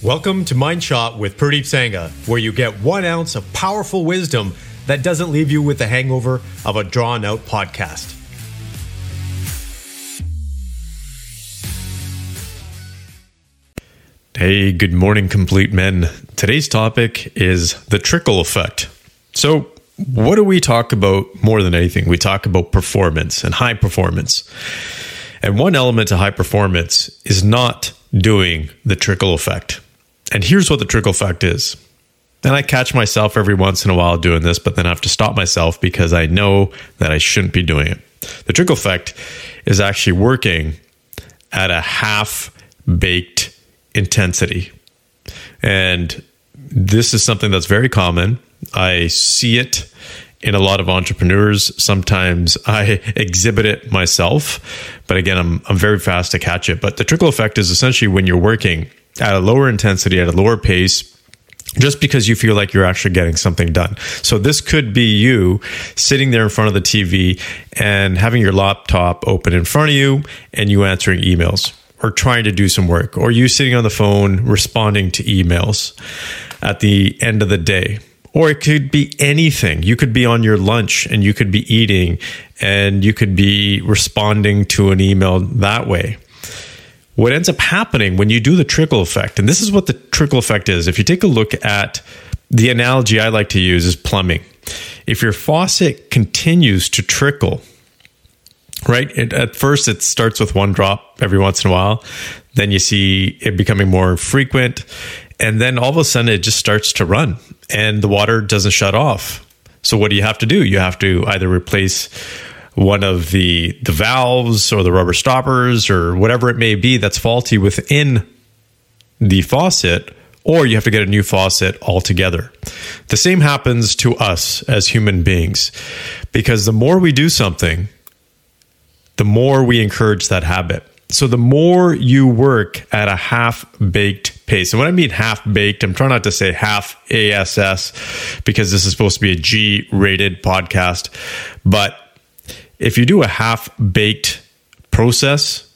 Welcome to Mind Shot with Pradeep Sangha, where you get one ounce of powerful wisdom that doesn't leave you with the hangover of a drawn out podcast. Hey, good morning, complete men. Today's topic is the trickle effect. So, what do we talk about more than anything? We talk about performance and high performance. And one element to high performance is not doing the trickle effect. And here's what the trickle effect is. And I catch myself every once in a while doing this, but then I have to stop myself because I know that I shouldn't be doing it. The trickle effect is actually working at a half baked intensity. And this is something that's very common. I see it in a lot of entrepreneurs. Sometimes I exhibit it myself, but again, I'm, I'm very fast to catch it. But the trickle effect is essentially when you're working at a lower intensity, at a lower pace, just because you feel like you're actually getting something done. So this could be you sitting there in front of the TV and having your laptop open in front of you and you answering emails or trying to do some work or you sitting on the phone responding to emails at the end of the day. Or it could be anything. You could be on your lunch and you could be eating and you could be responding to an email that way what ends up happening when you do the trickle effect, and this is what the trickle effect is. If you take a look at the analogy I like to use is plumbing. If your faucet continues to trickle, right? It, at first, it starts with one drop every once in a while. Then you see it becoming more frequent. And then all of a sudden, it just starts to run and the water doesn't shut off. So, what do you have to do? You have to either replace one of the the valves or the rubber stoppers or whatever it may be that's faulty within the faucet or you have to get a new faucet altogether. The same happens to us as human beings because the more we do something, the more we encourage that habit. So the more you work at a half baked pace, and when I mean half baked, I'm trying not to say half ASS because this is supposed to be a G rated podcast, but if you do a half baked process,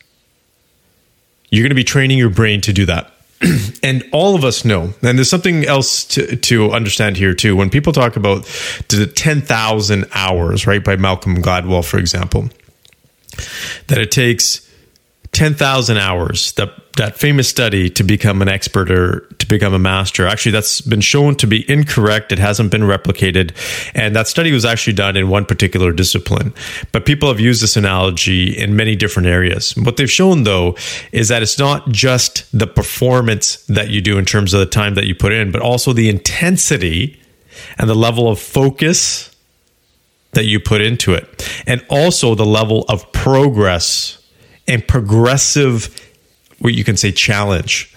you're going to be training your brain to do that. and all of us know, and there's something else to, to understand here too. When people talk about the 10,000 hours, right, by Malcolm Gladwell, for example, that it takes 10,000 hours, that, that famous study to become an expert or to become a master. Actually, that's been shown to be incorrect. It hasn't been replicated. And that study was actually done in one particular discipline. But people have used this analogy in many different areas. What they've shown, though, is that it's not just the performance that you do in terms of the time that you put in, but also the intensity and the level of focus that you put into it, and also the level of progress and progressive, what you can say, challenge.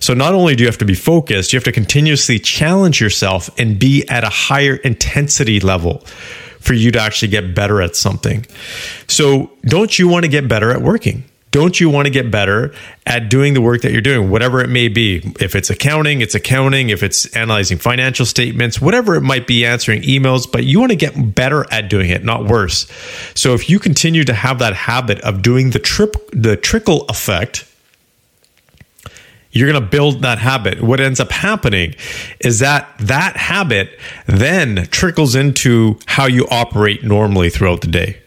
So not only do you have to be focused, you have to continuously challenge yourself and be at a higher intensity level for you to actually get better at something. So don't you want to get better at working? Don't you want to get better at doing the work that you're doing, whatever it may be? If it's accounting, it's accounting. If it's analyzing financial statements, whatever it might be, answering emails, but you want to get better at doing it, not worse. So if you continue to have that habit of doing the trip, the trickle effect, you're going to build that habit. What ends up happening is that that habit then trickles into how you operate normally throughout the day.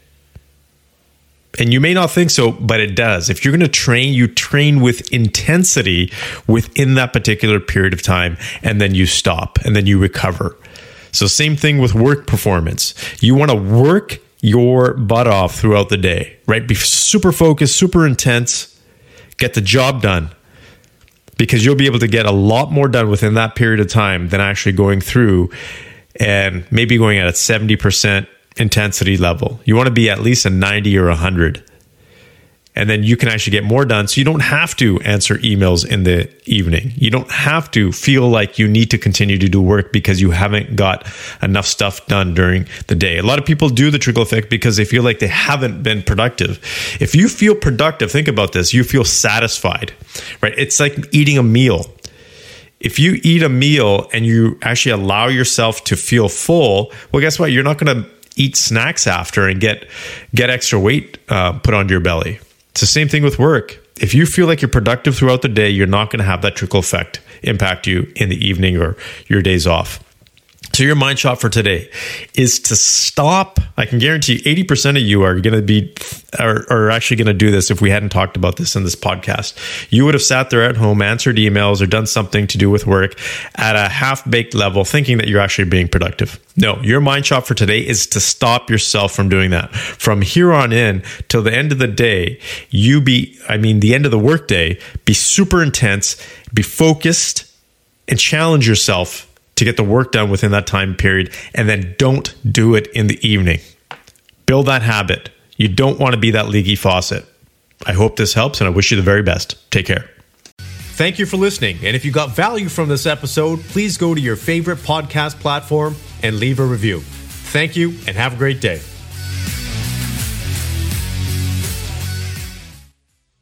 And you may not think so, but it does. If you're going to train, you train with intensity within that particular period of time, and then you stop and then you recover. So, same thing with work performance. You want to work your butt off throughout the day, right? Be super focused, super intense, get the job done because you'll be able to get a lot more done within that period of time than actually going through and maybe going at a 70% intensity level. You want to be at least a 90 or 100. And then you can actually get more done. So you don't have to answer emails in the evening. You don't have to feel like you need to continue to do work because you haven't got enough stuff done during the day. A lot of people do the trickle effect because they feel like they haven't been productive. If you feel productive, think about this, you feel satisfied, right? It's like eating a meal if you eat a meal and you actually allow yourself to feel full, well, guess what? You're not going to eat snacks after and get get extra weight uh, put onto your belly. It's the same thing with work. if you feel like you're productive throughout the day, you're not going to have that trickle effect impact you in the evening or your days off. So your mind shot for today is to stop. I can guarantee 80% of you are going to be, are, are actually going to do this if we hadn't talked about this in this podcast. You would have sat there at home, answered emails or done something to do with work at a half baked level, thinking that you're actually being productive. No, your mind shot for today is to stop yourself from doing that. From here on in till the end of the day, you be, I mean, the end of the workday, be super intense, be focused and challenge yourself to get the work done within that time period, and then don't do it in the evening. Build that habit. You don't want to be that leaky faucet. I hope this helps, and I wish you the very best. Take care. Thank you for listening. And if you got value from this episode, please go to your favorite podcast platform and leave a review. Thank you, and have a great day.